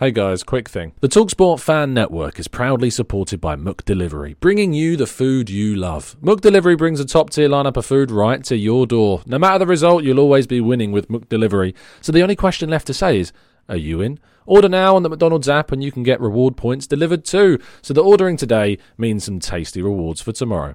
Hey guys, quick thing. The Talksport Fan Network is proudly supported by McDelivery, bringing you the food you love. McDelivery brings a top tier lineup of food right to your door. No matter the result, you'll always be winning with McDelivery. So the only question left to say is, are you in? Order now on the McDonald's app and you can get reward points delivered too. So the ordering today means some tasty rewards for tomorrow.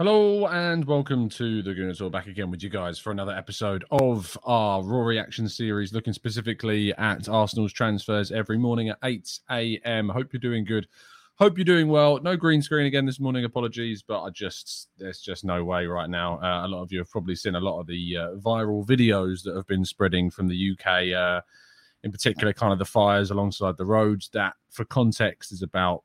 Hello and welcome to the Gooners. All back again with you guys for another episode of our Raw Reaction series, looking specifically at Arsenal's transfers every morning at 8 a.m. Hope you're doing good. Hope you're doing well. No green screen again this morning. Apologies, but I just there's just no way right now. Uh, a lot of you have probably seen a lot of the uh, viral videos that have been spreading from the UK, uh, in particular, kind of the fires alongside the roads. That, for context, is about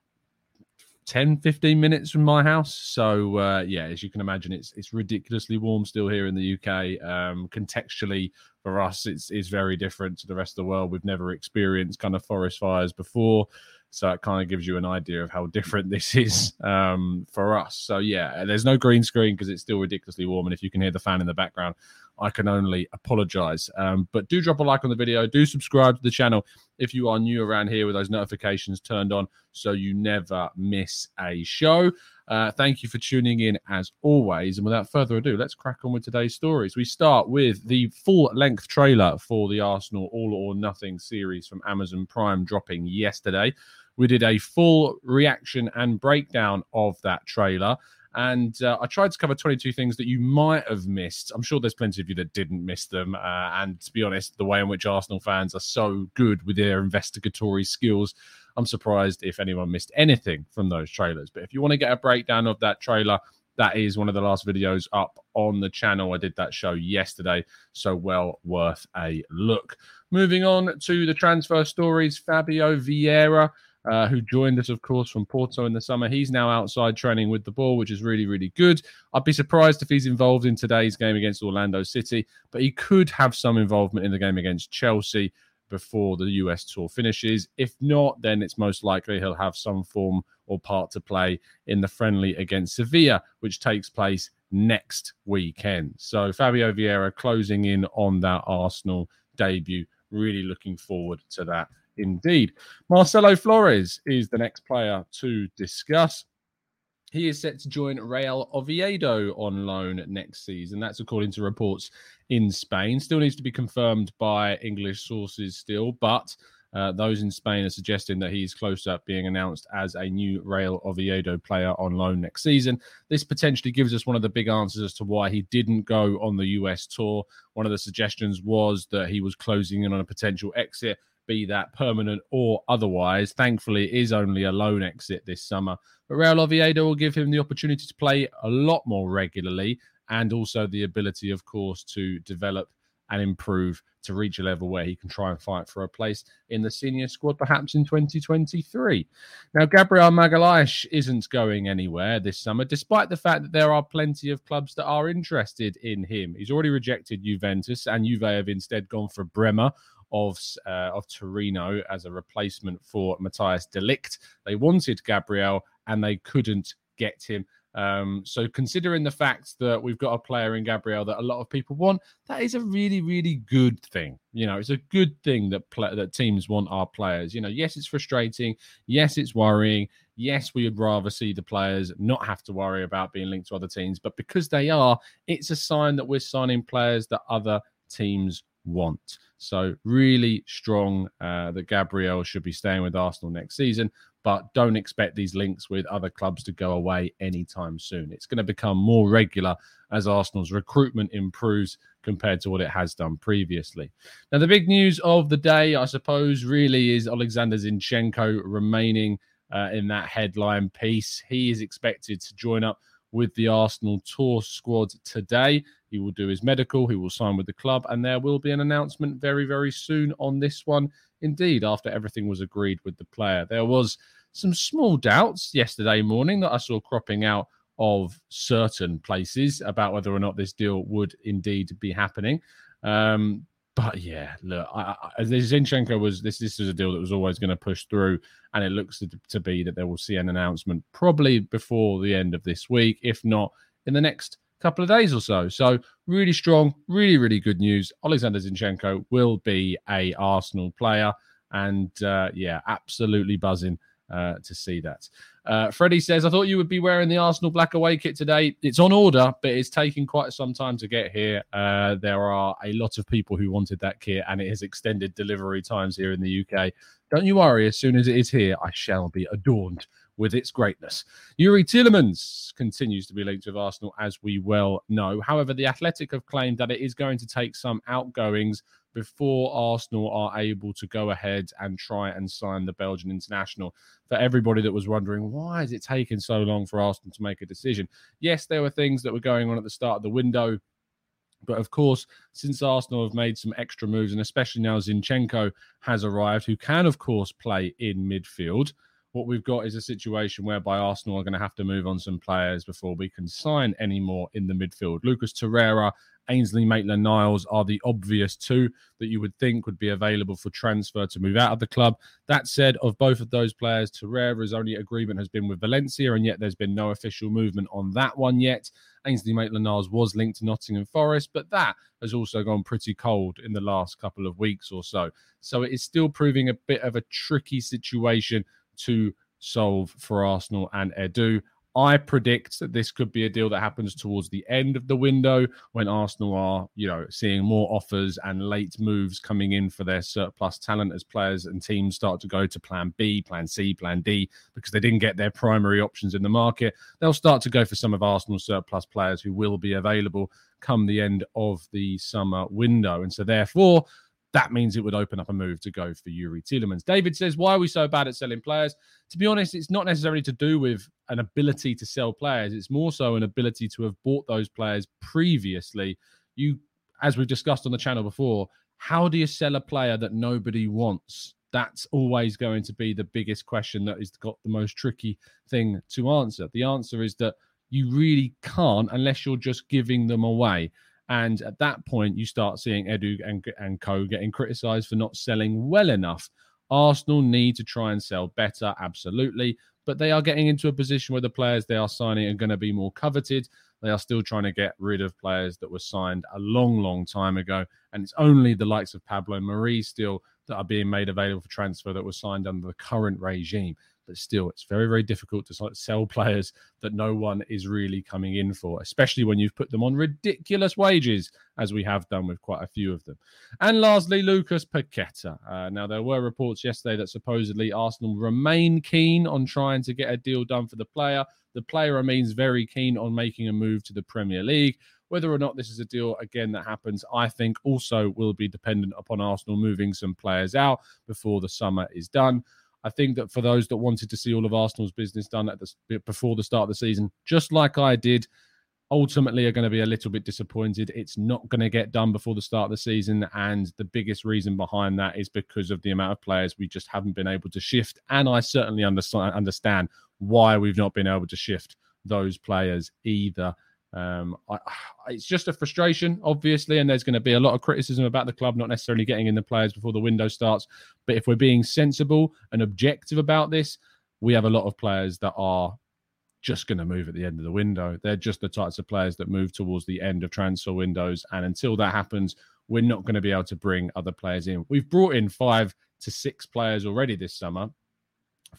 10 15 minutes from my house. So uh, yeah as you can imagine it's it's ridiculously warm still here in the uk um, contextually for us it's, it's very different to the rest of the world. We've never experienced kind of forest fires before. So it kind of gives you an idea of how different this is um, for us. So yeah there's no green screen because it's still ridiculously warm. And if you can hear the fan in the background I can only apologize. Um, but do drop a like on the video. Do subscribe to the channel if you are new around here with those notifications turned on so you never miss a show. Uh, thank you for tuning in as always. And without further ado, let's crack on with today's stories. We start with the full length trailer for the Arsenal All or Nothing series from Amazon Prime dropping yesterday. We did a full reaction and breakdown of that trailer. And uh, I tried to cover 22 things that you might have missed. I'm sure there's plenty of you that didn't miss them. Uh, and to be honest, the way in which Arsenal fans are so good with their investigatory skills, I'm surprised if anyone missed anything from those trailers. But if you want to get a breakdown of that trailer, that is one of the last videos up on the channel. I did that show yesterday, so well worth a look. Moving on to the transfer stories, Fabio Vieira uh, who joined us, of course, from Porto in the summer. He's now outside training with the ball, which is really, really good. I'd be surprised if he's involved in today's game against Orlando City, but he could have some involvement in the game against Chelsea before the US tour finishes. If not, then it's most likely he'll have some form or part to play in the friendly against Sevilla, which takes place next weekend. So Fabio Vieira closing in on that Arsenal debut. Really looking forward to that indeed. Marcelo Flores is the next player to discuss. He is set to join Real Oviedo on loan next season. That's according to reports in Spain. Still needs to be confirmed by English sources, still, but uh, those in Spain are suggesting that he's close up being announced as a new Real Oviedo player on loan next season. This potentially gives us one of the big answers as to why he didn't go on the US tour. One of the suggestions was that he was closing in on a potential exit be that permanent or otherwise. Thankfully, it is only a loan exit this summer. But Real Oviedo will give him the opportunity to play a lot more regularly and also the ability, of course, to develop and improve to reach a level where he can try and fight for a place in the senior squad, perhaps in 2023. Now, Gabriel Magalhaes isn't going anywhere this summer, despite the fact that there are plenty of clubs that are interested in him. He's already rejected Juventus, and Juve have instead gone for Bremer of uh, of Torino as a replacement for Matthijs de Ligt. They wanted Gabriel and they couldn't get him. Um, so considering the fact that we've got a player in Gabriel that a lot of people want, that is a really, really good thing. You know, it's a good thing that that teams want our players. You know, yes, it's frustrating. Yes, it's worrying. Yes, we would rather see the players not have to worry about being linked to other teams, but because they are, it's a sign that we're signing players that other teams want. So really strong uh, that Gabriel should be staying with Arsenal next season, but don't expect these links with other clubs to go away anytime soon. It's going to become more regular as Arsenal's recruitment improves compared to what it has done previously. Now, the big news of the day, I suppose, really is Alexander Zinchenko remaining uh, in that headline piece. He is expected to join up with the Arsenal tour squad today. He will do his medical, he will sign with the club, and there will be an announcement very, very soon on this one. Indeed, after everything was agreed with the player, there was some small doubts yesterday morning that I saw cropping out of certain places about whether or not this deal would indeed be happening. Um, but yeah, look, I, I, Zinchenko was this. This is a deal that was always going to push through, and it looks to, to be that they will see an announcement probably before the end of this week, if not in the next couple of days or so. So really strong, really really good news. Alexander Zinchenko will be a Arsenal player, and uh, yeah, absolutely buzzing uh, to see that. Uh, Freddie says, I thought you would be wearing the Arsenal black away kit today. It's on order, but it's taking quite some time to get here. Uh, there are a lot of people who wanted that kit, and it has extended delivery times here in the UK. Don't you worry, as soon as it is here, I shall be adorned with its greatness. Youri Tielemans continues to be linked with Arsenal, as we well know. However, the Athletic have claimed that it is going to take some outgoings before Arsenal are able to go ahead and try and sign the Belgian international. For everybody that was wondering, why is it taking so long for Arsenal to make a decision? Yes, there were things that were going on at the start of the window. But of course, since Arsenal have made some extra moves, and especially now Zinchenko has arrived, who can, of course, play in midfield, what we've got is a situation whereby Arsenal are going to have to move on some players before we can sign any more in the midfield. Lucas Torreira, Ainsley Maitland Niles are the obvious two that you would think would be available for transfer to move out of the club. That said, of both of those players, Torreira's only agreement has been with Valencia, and yet there's been no official movement on that one yet. Ainsley Maitland Niles was linked to Nottingham Forest, but that has also gone pretty cold in the last couple of weeks or so. So it is still proving a bit of a tricky situation to solve for Arsenal and Edu. I predict that this could be a deal that happens towards the end of the window when Arsenal are, you know, seeing more offers and late moves coming in for their surplus talent as players and teams start to go to plan B, plan C, plan D because they didn't get their primary options in the market. They'll start to go for some of Arsenal's surplus players who will be available come the end of the summer window. And so therefore, that means it would open up a move to go for Youri Tielemans. David says, Why are we so bad at selling players? To be honest, it's not necessarily to do with an ability to sell players, it's more so an ability to have bought those players previously. You, as we've discussed on the channel before, how do you sell a player that nobody wants? That's always going to be the biggest question that has got the most tricky thing to answer. The answer is that you really can't unless you're just giving them away. And at that point, you start seeing Edu and, and co getting criticised for not selling well enough. Arsenal need to try and sell better, absolutely. But they are getting into a position where the players they are signing are going to be more coveted. They are still trying to get rid of players that were signed a long, long time ago. And it's only the likes of Pablo Mari still that are being made available for transfer that were signed under the current regime but still, it's very, very difficult to sell players that no one is really coming in for, especially when you've put them on ridiculous wages, as we have done with quite a few of them. And lastly, Lucas Paqueta. Uh, now, there were reports yesterday that supposedly Arsenal remain keen on trying to get a deal done for the player. The player remains very keen on making a move to the Premier League. Whether or not this is a deal again that happens, I think also will be dependent upon Arsenal moving some players out before the summer is done. I think that for those that wanted to see all of Arsenal's business done at the before the start of the season, just like I did, ultimately are going to be a little bit disappointed. It's not going to get done before the start of the season, and the biggest reason behind that is because of the amount of players we just haven't been able to shift. And I certainly understand understand why we've not been able to shift those players either Um, I, it's just a frustration, obviously, and there's going to be a lot of criticism about the club not necessarily getting in the players before the window starts. But if we're being sensible and objective about this, we have a lot of players that are just going to move at the end of the window. They're just the types of players that move towards the end of transfer windows. And until that happens, we're not going to be able to bring other players in. We've brought in five to six players already this summer.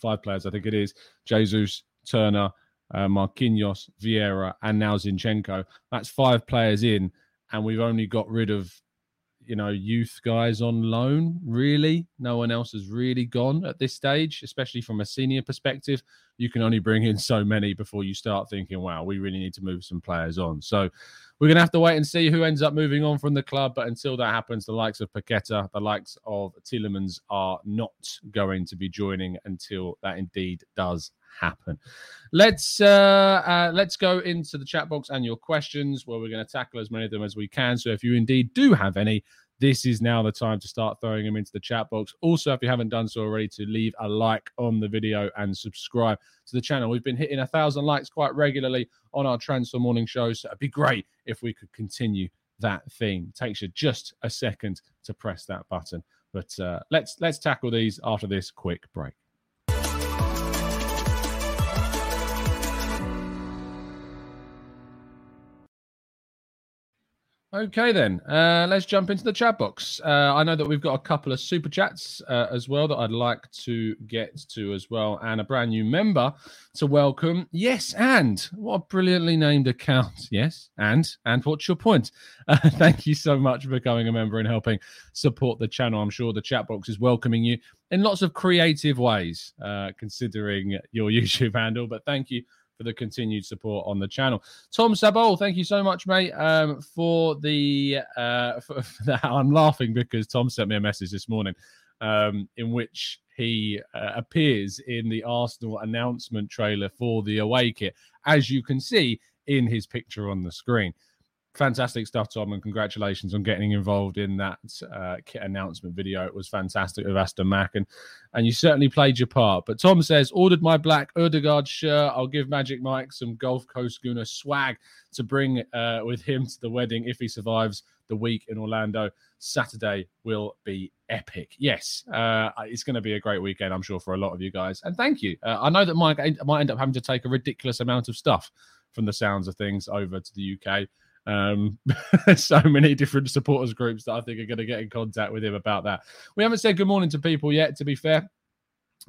Five players, I think it is. Jesus, Turner, uh, Marquinhos, Vieira, and now Zinchenko. That's five players in, and we've only got rid of, you know, youth guys on loan. Really, no one else has really gone at this stage, especially from a senior perspective. You can only bring in so many before you start thinking, "Wow, we really need to move some players on." So we're going to have to wait and see who ends up moving on from the club. But until that happens, the likes of Paqueta, the likes of Tielemans are not going to be joining until that indeed does happen. Let's uh, uh, let's go into the chat box and your questions, where we're going to tackle as many of them as we can. So if you indeed do have any, this is now the time to start throwing them into the chat box. Also, if you haven't done so already, to leave a like on the video and subscribe to the channel. We've been hitting a thousand likes quite regularly on our Transfer Morning show, so it'd be great if we could continue that theme. It takes you just a second to press that button. But uh, let's let's tackle these after this quick break. Okay, then uh, let's jump into the chat box. Uh, I know that we've got a couple of super chats uh, as well that I'd like to get to as well, and a brand new member to welcome. Yes, and what a brilliantly named account. Yes, and and what's your point? Uh, thank you so much for becoming a member and helping support the channel. I'm sure the chat box is welcoming you in lots of creative ways, uh, considering your YouTube handle. But thank you for the continued support on the channel. Tom Sabol, thank you so much, mate, um, for the. Uh, for, for that. I'm laughing because Tom sent me a message this morning um, in which he uh, appears in the Arsenal announcement trailer for the away kit, as you can see in his picture on the screen fantastic stuff, Tom, and congratulations on getting involved in that uh, kit announcement video. It was fantastic with Aston Mac, and and you certainly played your part. But Tom says, ordered my black Odegaard shirt. I'll give Magic Mike some Gulf Coast Gooner swag to bring uh, with him to the wedding if he survives the week in Orlando. Saturday will be epic. Yes, uh, it's going to be a great weekend, I'm sure, for a lot of you guys. And thank you. Uh, I know that Mike might end up having to take a ridiculous amount of stuff from the sounds of things over to the UK. Um, so many different supporters groups that I think are going to get in contact with him about that. We haven't said good morning to people yet, to be fair.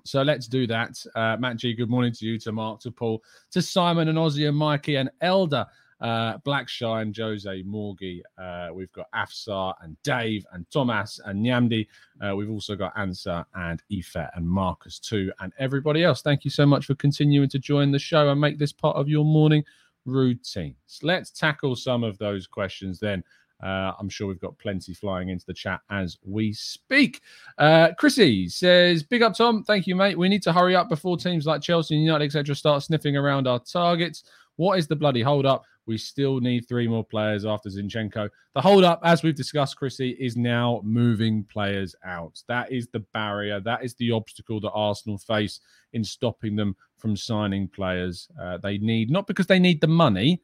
So let's do that. Uh, Matt G, good morning to you, to Mark, to Paul, to Simon and Ozzy and Mikey and Elder, uh, Blackshine, Jose, Morgie. Uh, we've got Afsar and Dave and Thomas and Nyamdi. Uh, we've also got Ansa and Ife and Marcus too, and everybody else. Thank you so much for continuing to join the show and make this part of your morning routines. Let's tackle some of those questions then. Uh, I'm sure we've got plenty flying into the chat as we speak. Uh, Chrissy says, Big up, Tom. Thank you, mate. We need to hurry up before teams like Chelsea United, etc., start sniffing around our targets. What is the bloody hold up? We still need three more players after Zinchenko. The hold up, as we've discussed, Chrissy, is now moving players out. That is the barrier. That is the obstacle that Arsenal face in stopping them from signing players. Uh, they need, not because they need the money,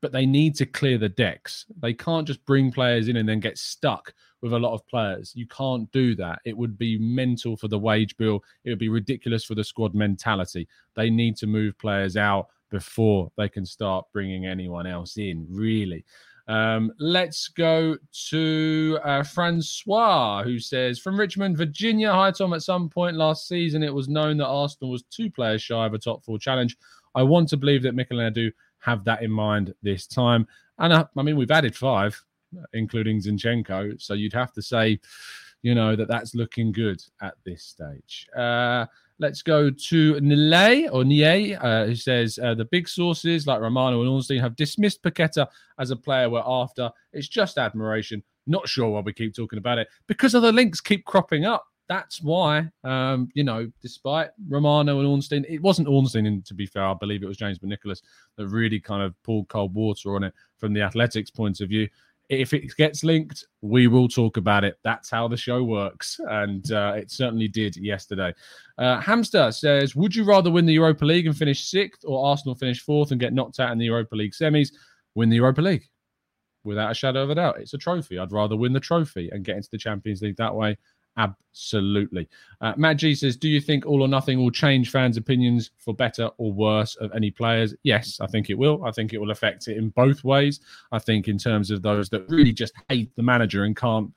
but they need to clear the decks. They can't just bring players in and then get stuck with a lot of players. You can't do that. It would be mental for the wage bill. It would be ridiculous for the squad mentality. They need to move players out before they can start bringing anyone else in, really. Um, let's go to uh, Francois, who says from Richmond, Virginia. Hi, Tom. At some point last season, it was known that Arsenal was two players shy of a top four challenge. I want to believe that Mikel Edu have that in mind this time. And uh, I mean, we've added five, including Zinchenko. So you'd have to say, you know, that that's looking good at this stage. Uh, Let's go to Nile or Nie, uh, who says uh, the big sources like Romano and Ornstein have dismissed Paqueta as a player we're after. It's just admiration. Not sure why we keep talking about it because other links keep cropping up. That's why, um, you know, despite Romano and Ornstein, it wasn't Ornstein, to be fair, I believe it was James Nicholas that really kind of poured cold water on it from the Athletic's point of view if it gets linked, we will talk about it. That's how the show works. And uh, it certainly did yesterday. Uh, Hamster says Would you rather win the Europa League and finish sixth or Arsenal finish fourth and get knocked out in the Europa League semis? win the Europa League. Without a shadow of a doubt, it's a trophy. I'd rather win the trophy and get into the Champions League that way. Absolutely. Uh, Matt G says, Do you think all or nothing will change fans' opinions for better or worse of any players? Yes, I think it will. I think it will affect it in both ways. I think, in terms of those that really just hate the manager and can't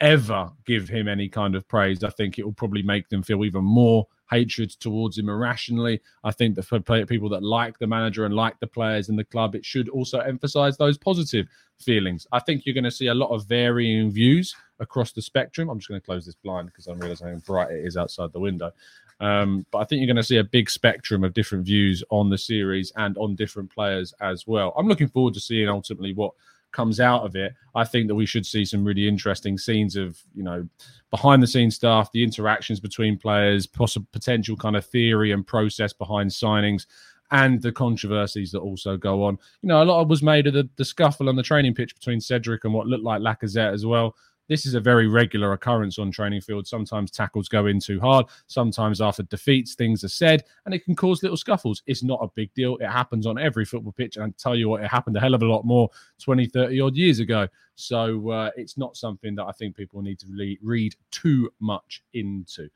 ever give him any kind of praise, I think it will probably make them feel even more hatred towards him irrationally. I think that for people that like the manager and like the players in the club, it should also emphasize those positive feelings. I think you're going to see a lot of varying views across the spectrum. I'm just going to close this blind because I'm realizing how bright it is outside the window. Um, but I think you're going to see a big spectrum of different views on the series and on different players as well. I'm looking forward to seeing ultimately what comes out of it, I think that we should see some really interesting scenes of, you know, behind the scenes stuff, the interactions between players, possible potential kind of theory and process behind signings, and the controversies that also go on. You know, a lot was made of the, the scuffle on the training pitch between Cedric and what looked like Lacazette as well this is a very regular occurrence on training fields. Sometimes tackles go in too hard. Sometimes after defeats, things are said, and it can cause little scuffles. It's not a big deal. It happens on every football pitch. And I tell you what, it happened a hell of a lot more 20, 30 odd years ago. So uh, it's not something that I think people need to read too much into.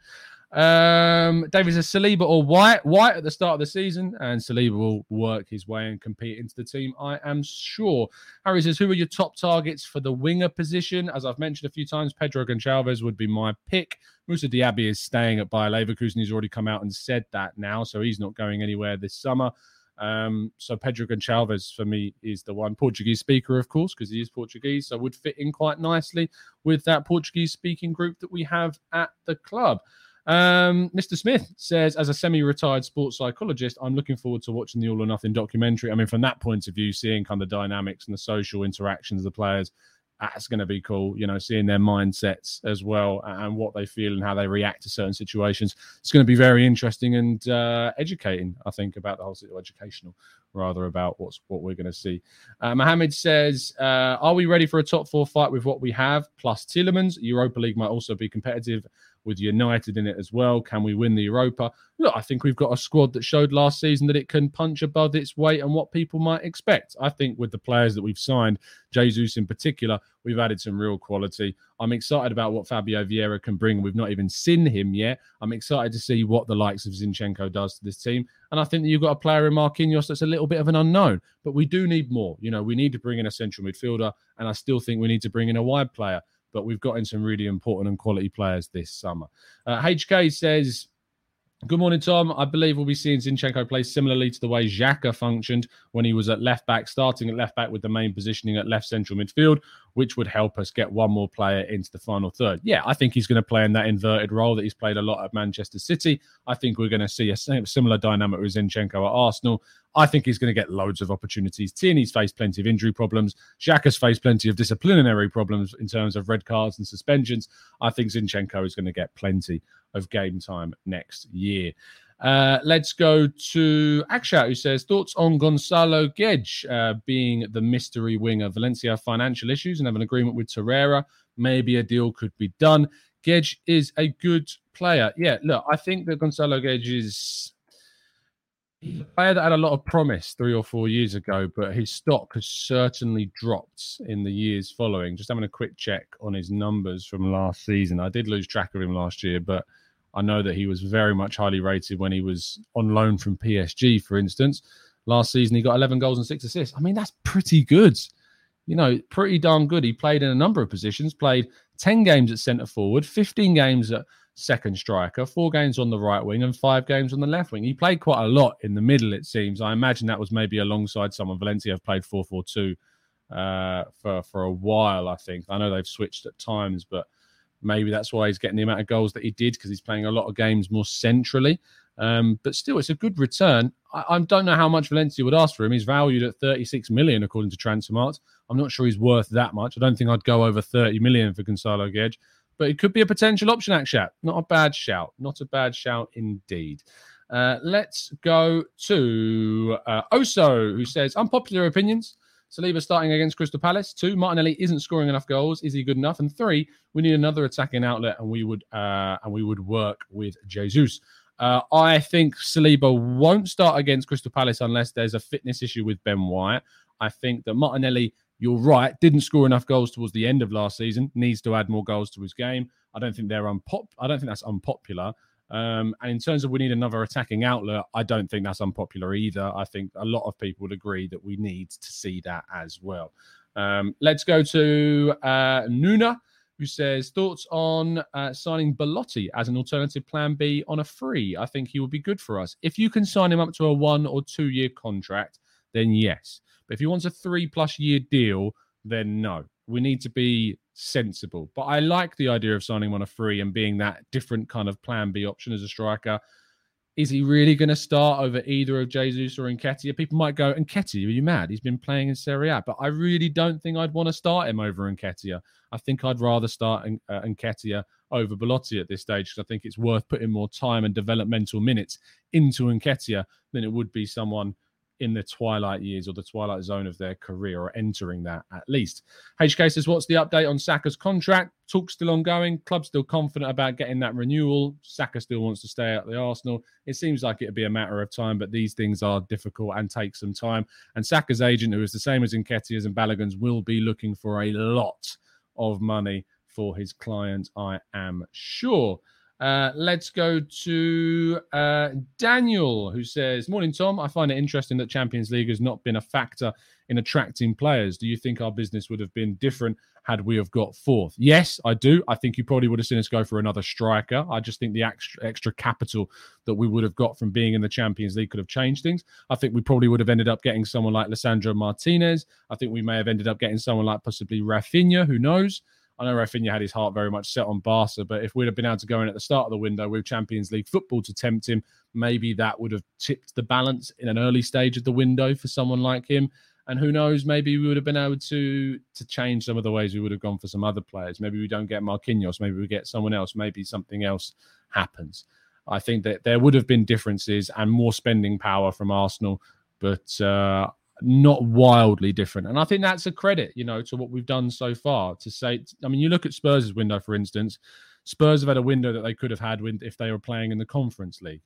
Um, David says Saliba or White. White at the start of the season, and Saliba will work his way and compete into the team. I am sure. Harry says, "Who are your top targets for the winger position?" As I've mentioned a few times, Pedro Goncalves would be my pick. Moussa Diaby is staying at Bayer Leverkusen. He's already come out and said that now, so he's not going anywhere this summer. Um, so Pedro Goncalves for me is the one Portuguese speaker, of course, because he is Portuguese, so would fit in quite nicely with that Portuguese speaking group that we have at the club. Um, Mr. Smith says, as a semi retired sports psychologist, I'm looking forward to watching the All or Nothing documentary. I mean, from that point of view, seeing kind of the dynamics and the social interactions of the players, that's going to be cool. You know, seeing their mindsets as well and what they feel and how they react to certain situations. It's going to be very interesting and uh, educating, I think, about the whole educational rather about what's what we're going to see. Uh, Mohammed says, uh, "Are we ready for a top four fight with what we have plus Tielemans? Europa League might also be competitive with United in it as well. Can we win the Europa? Look, I think we've got a squad that showed last season that it can punch above its weight and what people might expect. I think with the players that we've signed, Jesus in particular, we've added some real quality. I'm excited about what Fabio Vieira can bring. We've not even seen him yet. I'm excited to see what the likes of Zinchenko does to this team. And I think that you've got a player in Marquinhos that's a little bit of an unknown, but we do need more. You know, we need to bring in a central midfielder, and I still think we need to bring in a wide player but we've got in some really important and quality players this summer. Uh, HK says, Good morning, Tom. I believe we'll be seeing Zinchenko play similarly to the way Xhaka functioned when he was at left back, starting at left back with the main positioning at left central midfield, which would help us get one more player into the final third. Yeah, I think he's going to play in that inverted role that he's played a lot at Manchester City. I think we're going to see a similar dynamic with Zinchenko at Arsenal. I think he's going to get loads of opportunities. Tierney's faced plenty of injury problems. Xhaka's faced plenty of disciplinary problems in terms of red cards and suspensions. I think Zinchenko is going to get plenty of game time next year. Uh, let's go to Akshat, who says thoughts on Gonzalo Guedes uh, being the mystery winger. Valencia financial issues and have an agreement with Torreira. Maybe a deal could be done. Guedes is a good player. Yeah, look, I think that Gonzalo Guedes is a player that had a lot of promise three or four years ago, but his stock has certainly dropped in the years following. Just having a quick check on his numbers from last season. I did lose track of him last year, but I know that he was very much highly rated when he was on loan from PSG, for instance. Last season, he got 11 goals and six assists. I mean, that's pretty good. You know, pretty darn good. He played in a number of positions, played 10 games at centre forward, 15 games at second striker, four games on the right wing, and five games on the left wing. He played quite a lot in the middle, it seems. I imagine that was maybe alongside someone. Valencia have played 4 4 2 uh, for, for a while, I think. I know they've switched at times, but Maybe that's why he's getting the amount of goals that he did because he's playing a lot of games more centrally. Um, but still, it's a good return. I, I, don't know how much Valencia would ask for him. He's valued at 36 million according to Transfermarkt. I'm not sure he's worth that much. I don't think I'd go over 30 million for Gonzalo Guedes, but it could be a potential option at shout. Not a bad shout. Not a bad shout indeed. Uh, let's go to uh, Oso, who says unpopular opinions. Saliba starting against Crystal Palace. Two, Martinelli isn't scoring enough goals. Is he good enough? And three, we need another attacking outlet, and we would uh, and we would work with Jesus. Uh, I think Saliba won't start against Crystal Palace unless there's a fitness issue with Ben White. I think that Martinelli, you're right, didn't score enough goals towards the end of last season. Needs to add more goals to his game. I don't think they're unpop. I don't think that's unpopular. Um, and in terms of we need another attacking outlet, I don't think that's unpopular either. I think a lot of people would agree that we need to see that as well. Um, let's go to uh, Nuna, who says thoughts on uh, signing Belotti as an alternative plan B on a free. I think he would be good for us. If you can sign him up to a one or two year contract, then yes. But if he wants a three plus year deal, then no. We need to be sensible. But I like the idea of signing him on a free and being that different kind of plan B option as a striker. Is he really going to start over either of Jesus or Nketiah? People might go, Nketiah, are you mad? He's been playing in Serie A. But I really don't think I'd want to start him over Nketiah. I think I'd rather start uh, over Belotti at this stage because I think it's worth putting more time and developmental minutes into Nketiah than it would be someone in the twilight years or the twilight zone of their career or entering that at least. HK says, What's the update on Saka's contract? Talk still ongoing. Club still confident about getting that renewal. Saka still wants to stay at the Arsenal. It seems like it'd be a matter of time, but these things are difficult and take some time. And Saka's agent, who is the same as Nketiah's and Balogun's, will be looking for a lot of money for his client, I am sure. Uh, let's go to uh, Daniel, who says, Morning, Tom. I find it interesting that Champions League has not been a factor in attracting players. Do you think our business would have been different had we have got fourth? Yes, I do. I think you probably would have seen us go for another striker. I just think the extra, extra capital that we would have got from being in the Champions League could have changed things. I think we probably would have ended up getting someone like Lisandro Martinez. I think we may have ended up getting someone like possibly Raphinha. Who knows? I know Raphinha had his heart very much set on Barca, but if we'd have been able to go in at the start of the window with Champions League football to tempt him, maybe that would have tipped the balance in an early stage of the window for someone like him. And who knows, maybe we would have been able to to change some of the ways we would have gone for some other players. Maybe we don't get Marquinhos, maybe we get someone else, maybe something else happens. I think that there would have been differences and more spending power from Arsenal, but uh, not wildly different. And I think that's a credit, you know, to what we've done so far. To say, I mean, you look at Spurs' window, for instance. Spurs have had a window that they could have had if they were playing in the Conference League.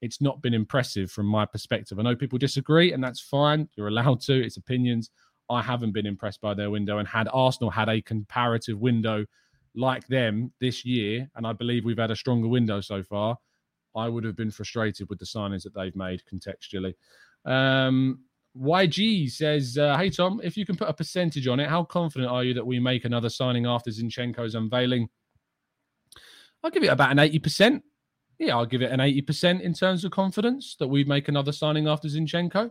It's not been impressive from my perspective. I know people disagree, and that's fine. You're allowed to. It's opinions. I haven't been impressed by their window. And had Arsenal had a comparative window like them this year, and I believe we've had a stronger window so far, I would have been frustrated with the signings that they've made contextually. Um, YG says, uh, Hey, Tom, if you can put a percentage on it, how confident are you that we make another signing after Zinchenko's unveiling? I'll give it about an 80%. Yeah, I'll give it an 80% in terms of confidence that we make another signing after Zinchenko.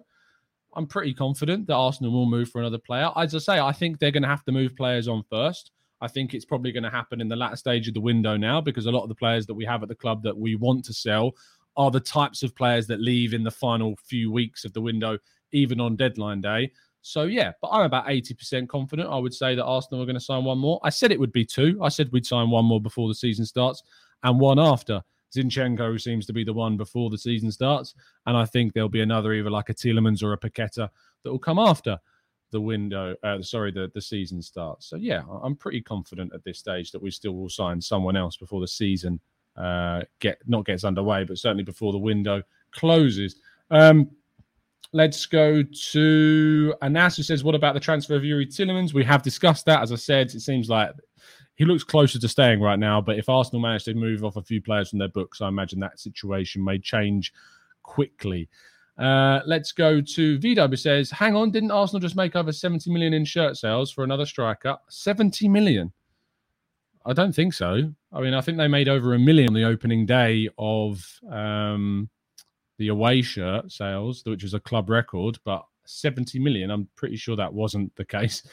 I'm pretty confident that Arsenal will move for another player. As I say, I think they're going to have to move players on first. I think it's probably going to happen in the latter stage of the window now because a lot of the players that we have at the club that we want to sell are the types of players that leave in the final few weeks of the window even on deadline day. So yeah, but I'm about 80% confident. I would say that Arsenal are going to sign one more. I said it would be two. I said we'd sign one more before the season starts and one after. Zinchenko seems to be the one before the season starts. And I think there'll be another either like a Tielemans or a Paqueta that will come after the window, uh, sorry, the, the season starts. So yeah, I'm pretty confident at this stage that we still will sign someone else before the season uh, get not gets underway, but certainly before the window closes. Um, Let's go to Anas, who says, What about the transfer of Youri Tielemans? We have discussed that. As I said, it seems like he looks closer to staying right now. But if Arsenal manage to move off a few players from their books, I imagine that situation may change quickly. Uh, let's go to VW who says, Hang on, didn't Arsenal just make over 70 million in shirt sales for another striker? 70 million? I don't think so. I mean, I think they made over a million on the opening day of um, the away shirt sales, which was a club record, but 70 million. I'm pretty sure that wasn't the case.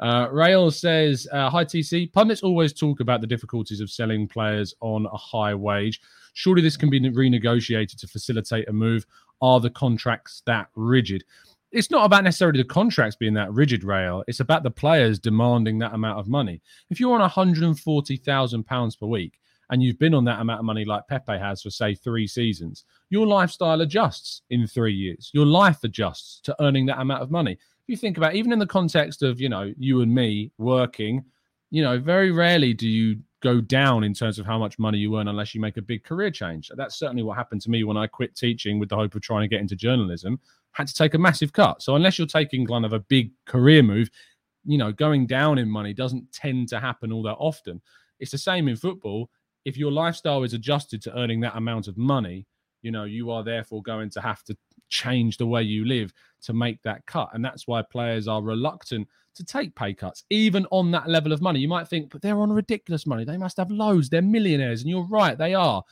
Uh, Rail says, uh, Hi, TC. Pundits always talk about the difficulties of selling players on a high wage. Surely this can be renegotiated to facilitate a move. Are the contracts that rigid? It's not about necessarily the contracts being that rigid, Rail. It's about the players demanding that amount of money. If you're on £140,000 per week, and you've been on that amount of money like Pepe has for, say, three seasons, your lifestyle adjusts in three years. Your life adjusts to earning that amount of money. If you think about, even in the context of, you know, you and me working, you know, very rarely do you go down in terms of how much money you earn unless you make a big career change. That's certainly what happened to me when I quit teaching with the hope of trying to get into journalism. Had to take a massive cut. So unless you're taking kind of a big career move, you know, going down in money doesn't tend to happen all that often. It's the same in football. If your lifestyle is adjusted to earning that amount of money, you know, you are therefore going to have to change the way you live to make that cut. And that's why players are reluctant to take pay cuts, even on that level of money. You might think, but they're on ridiculous money. They must have loads. They're millionaires. And you're right, they are.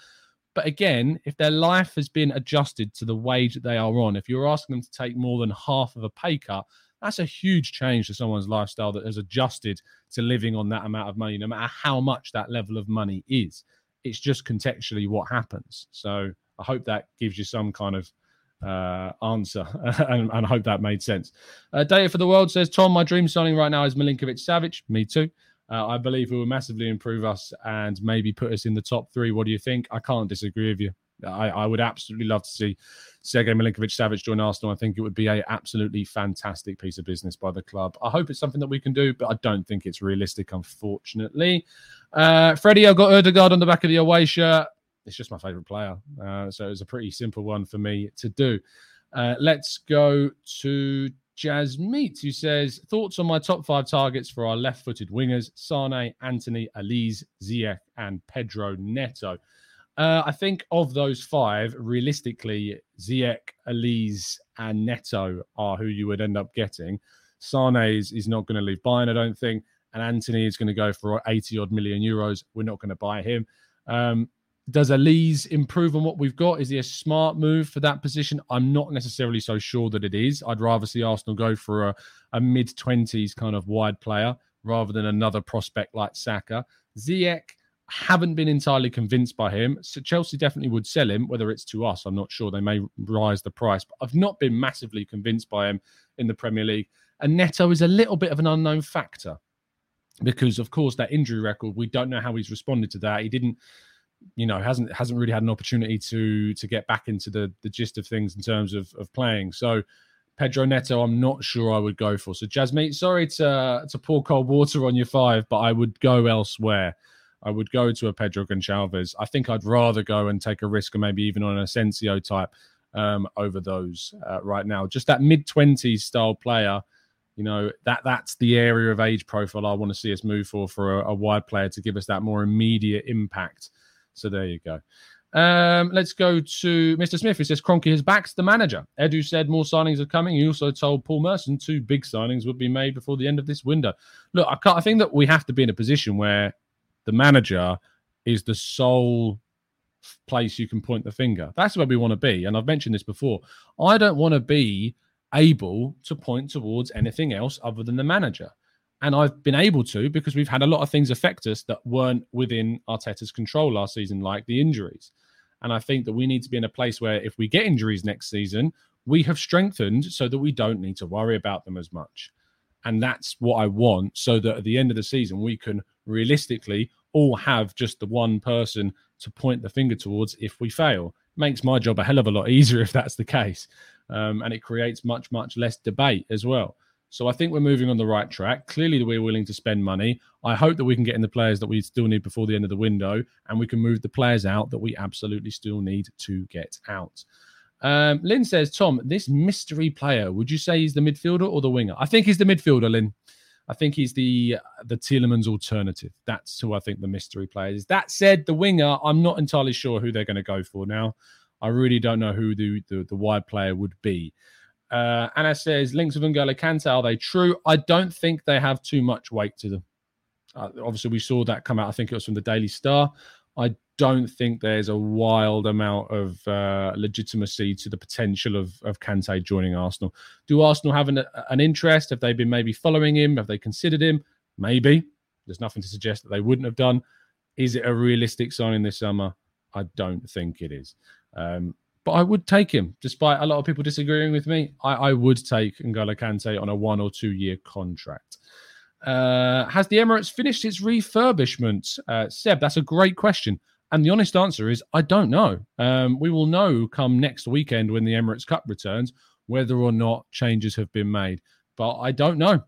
But again, if their life has been adjusted to the wage that they are on, if you're asking them to take more than half of a pay cut, that's a huge change to someone's lifestyle that has adjusted to living on that amount of money, no matter how much that level of money is. It's just contextually what happens. So I hope that gives you some kind of uh, answer, and, and, I hope that made sense. Uh, Data for the World says, Tom, my dream signing right now is Milinkovic Savic. Me too. Uh, I believe he will massively improve us and maybe put us in the top three. What do you think? I can't disagree with you. I, I would absolutely love to see Sergei Milinkovic Savic join Arsenal. I think it would be a absolutely fantastic piece of business by the club. I hope it's something that we can do, but I don't think it's realistic, unfortunately. Uh, Freddie, I've got Odegaard on the back of the away shirt. It's just my favourite player. Uh, so it's a pretty simple one for me to do. Uh, let's go to Jazz Meat, who says, Thoughts on my top five targets for our left footed wingers Sane, Antony, Olise, Ziyech, and Pedro Neto. Uh, I think of those five, realistically, Ziyech, Olise, and Neto are who you would end up getting. Sane is, is not going to leave Bayern, I don't think. And Antony is going to go for 80 odd million euros. We're not going to buy him. Um, does Olise improve on what we've got? Is he a smart move for that position? I'm not necessarily so sure that it is. I'd rather see Arsenal go for a, a mid 20s kind of wide player rather than another prospect like Saka. Ziyech, haven't been entirely convinced by him. So Chelsea definitely would sell him, whether it's to us, I'm not sure. They may rise the price, but I've not been massively convinced by him in the Premier League. And Neto is a little bit of an unknown factor because, of course, that injury record, we don't know how he's responded to that. He didn't, you know, hasn't hasn't really had an opportunity to to get back into the the gist of things in terms of of playing. So Pedro Neto, I'm not sure I would go for. So Jasmine, sorry to to pour cold water on your five, but I would go elsewhere. I would go to a Pedro Goncalves. I think I'd rather go and take a risk, or maybe even on an Asensio type um, over those uh, right now. Just that mid twenties style player, you know, that that's the area of age profile I want to see us move for for a, a wide player to give us that more immediate impact. So there you go. Um, let's go to Mr. Smith, He says Kroenke has backed the manager. Edu said more signings are coming. He also told Paul Merson two big signings would be made before the end of this window. Look, I, can't. I think that we have to be in a position where the manager is the sole place you can point the finger. That's where we want to be. And I've mentioned this before. I don't want to be able to point towards anything else other than the manager. And I've been able to because we've had a lot of things affect us that weren't within Arteta's control last season, like the injuries. And I think that we need to be in a place where if we get injuries next season, we have strengthened so that we don't need to worry about them as much. And that's what I want so that at the end of the season, we can realistically all have just the one person to point the finger towards if we fail. It makes my job a hell of a lot easier if that's the case. Um, and it creates much, much less debate as well. So I think we're moving on the right track. Clearly, we're willing to spend money. I hope that we can get in the players that we still need before the end of the window, and we can move the players out that we absolutely still need to get out. Um, Lynn says, Tom, this mystery player, would you say he's the midfielder or the winger? I think he's the midfielder, Lynn. I think he's the the Tielemans alternative. That's who I think the mystery player is. That said, the winger, I'm not entirely sure who they're going to go for now. I really don't know who the, the, the wide player would be. Uh, Anna says, links with N'Golo Kante, are they true? I don't think they have too much weight to them. Uh, obviously, we saw that come out. I think it was from the Daily Star. I don't think there's a wild amount of uh, legitimacy to the potential of, of Kante joining Arsenal. Do Arsenal have an, an interest? Have they been maybe following him? Have they considered him? Maybe. There's nothing to suggest that they wouldn't have done. Is it a realistic signing this summer? I don't think it is. Um, but I would take him, despite a lot of people disagreeing with me. I, I would take N'Golo Kante on a one or two year contract. Uh, has the Emirates finished its refurbishment? Uh, Seb, that's a great question. And the honest answer is, I don't know. Um, we will know come next weekend when the Emirates Cup returns whether or not changes have been made. But I don't know.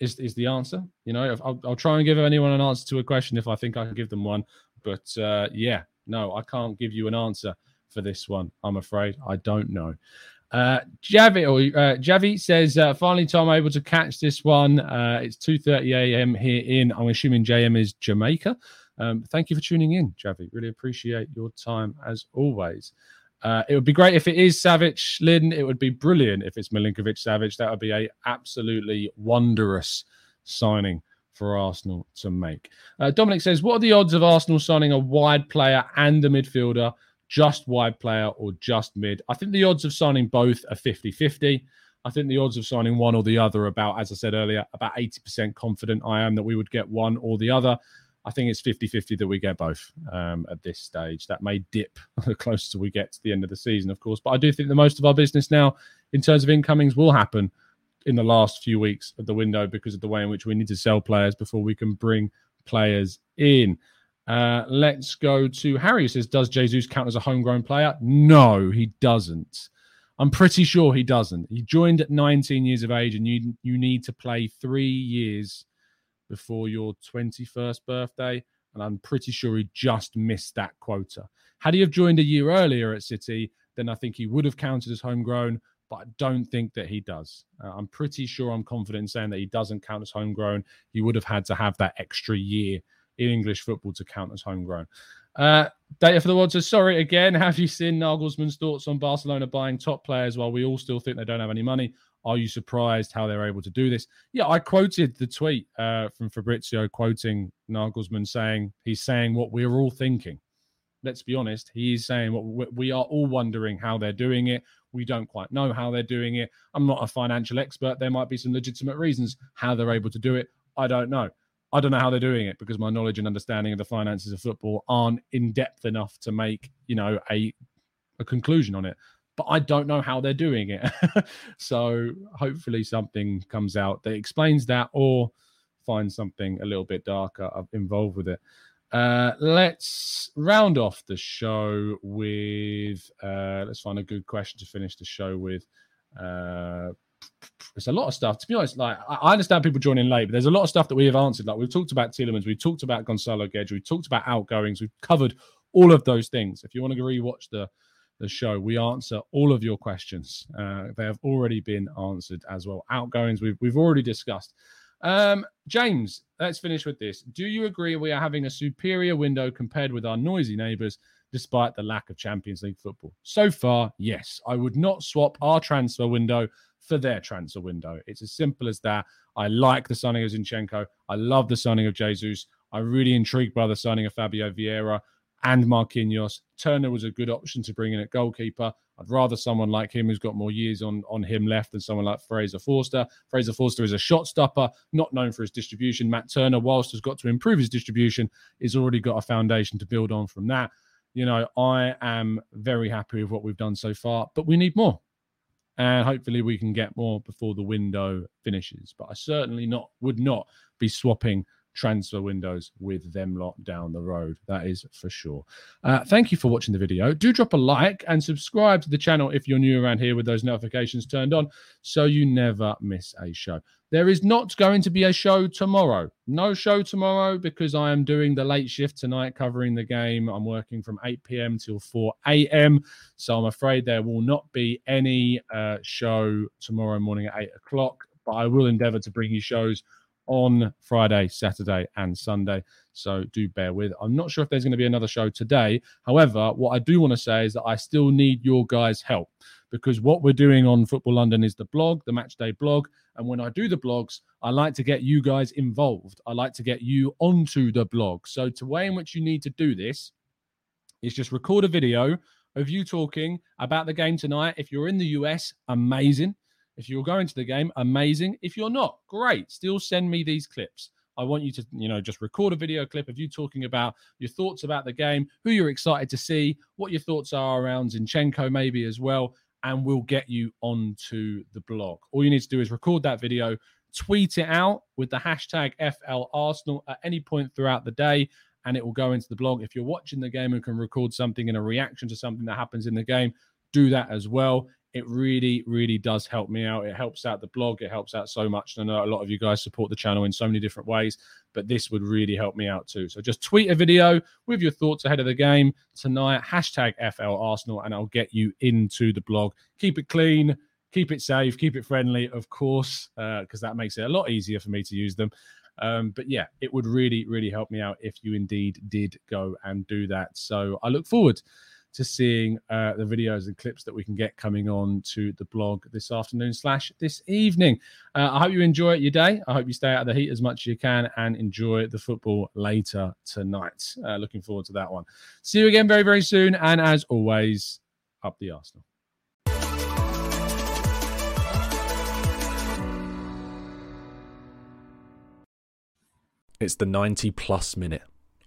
is is the answer. You know, I'll, I'll try and give anyone an answer to a question if I think I can give them one. But uh, yeah, no, I can't give you an answer for this one. I'm afraid I don't know. Uh, Javi or uh, Javi says uh, finally Tom able to catch this one. Uh, it's 2:30 a.m. here in I'm assuming JM is Jamaica. Um, thank you for tuning in, Javi. Really appreciate your time as always. Uh, it would be great if it is Savage Lynn. It would be brilliant if it's Milinkovic Savic. That would be a absolutely wondrous signing for Arsenal to make. Uh, Dominic says, "What are the odds of Arsenal signing a wide player and a midfielder?" Just wide player or just mid. I think the odds of signing both are 50 50. I think the odds of signing one or the other about, as I said earlier, about 80% confident I am that we would get one or the other. I think it's 50 50 that we get both um, at this stage. That may dip the closer we get to the end of the season, of course. But I do think that most of our business now, in terms of incomings, will happen in the last few weeks of the window because of the way in which we need to sell players before we can bring players in. Uh, let's go to Harry, who says, Does Jesus count as a homegrown player? No, he doesn't. I'm pretty sure he doesn't. He joined at 19 years of age, and you you need to play three years before your 21st birthday. And I'm pretty sure he just missed that quota. Had he have joined a year earlier at City, then I think he would have counted as homegrown, but I don't think that he does. Uh, I'm pretty sure I'm confident in saying that he doesn't count as homegrown. He would have had to have that extra year in English football to count as homegrown. Uh, data for the Wads sorry again. Have you seen Nagelsmann's thoughts on Barcelona buying top players while we all still think they don't have any money? Are you surprised how they're able to do this? Yeah, I quoted the tweet uh, from Fabrizio quoting Nagelsmann saying he's saying what we're all thinking. Let's be honest, he's saying what we are all wondering how they're doing it. We don't quite know how they're doing it. I'm not a financial expert. There might be some legitimate reasons how they're able to do it. I don't know. I don't know how they're doing it because my knowledge and understanding of the finances of football aren't in depth enough to make you know a a conclusion on it. But I don't know how they're doing it. so hopefully something comes out that explains that or finds something a little bit darker involved with it. Uh, let's round off the show with uh, let's find a good question to finish the show with. Uh, it's a lot of stuff. To be honest, like I understand people joining late, but there's a lot of stuff that we have answered. Like we've talked about Tielemans, we've talked about Gonzalo Guedes, we've talked about outgoings, we've covered all of those things. If you want to rewatch the the show, we answer all of your questions. Uh, they have already been answered as well. Outgoings, we've we've already discussed. Um, James, let's finish with this. Do you agree we are having a superior window compared with our noisy neighbours, despite the lack of Champions League football? So far, yes. I would not swap our transfer window for their transfer window. It's as simple as that. I like the signing of Zinchenko. I love the signing of Jesus. I'm really intrigued by the signing of Fabio Vieira and Marquinhos. Turner was a good option to bring in at goalkeeper. I'd rather someone like him who's got more years on, on him left than someone like Fraser Forster. Fraser Forster is a shot stopper, not known for his distribution. Matt Turner, whilst has got to improve his distribution, is already got a foundation to build on from that. You know, I am very happy with what we've done so far, but we need more and hopefully we can get more before the window finishes. But I certainly not would not be swapping transfer windows with them lot down the road. That is for sure. Uh, thank you for watching the video. Do drop a like and subscribe to the channel if you're new around here with those notifications turned on so you never miss a show. There is not going to be a show tomorrow. No show tomorrow because I am doing the late shift tonight covering the game. I'm working from 8 p.m. till 4 a.m. So I'm afraid there will not be any uh, show tomorrow morning at 8 o'clock. But I will endeavor to bring you shows on Friday, Saturday, and Sunday. So do bear with. I'm not sure if there's going to be another show today. However, what I do want to say is that I still need your guys' help because what we're doing on Football London is the blog, the match day blog. And when I do the blogs, I like to get you guys involved. I like to get you onto the blog. So, the way in which you need to do this is just record a video of you talking about the game tonight. If you're in the US, amazing. If you're going to the game, amazing. If you're not, great. Still send me these clips. I want you to, you know, just record a video clip of you talking about your thoughts about the game, who you're excited to see, what your thoughts are around Zinchenko, maybe as well, and we'll get you onto the blog. All you need to do is record that video, tweet it out with the hashtag FLArsenal at any point throughout the day, and it will go into the blog. If you're watching the game and can record something in a reaction to something that happens in the game, do that as well. It really, really does help me out. It helps out the blog. It helps out so much. And I know a lot of you guys support the channel in so many different ways, but this would really help me out too. So just tweet a video with your thoughts ahead of the game tonight, hashtag FL Arsenal, and I'll get you into the blog. Keep it clean, keep it safe, keep it friendly, of course, because uh, that makes it a lot easier for me to use them. Um, but yeah, it would really, really help me out if you indeed did go and do that. So I look forward to seeing uh, the videos and clips that we can get coming on to the blog this afternoon slash this evening. Uh, I hope you enjoy your day. I hope you stay out of the heat as much as you can and enjoy the football later tonight. Uh, looking forward to that one. See you again very, very soon. And as always, up the Arsenal. It's the 90 plus minute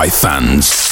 by fans.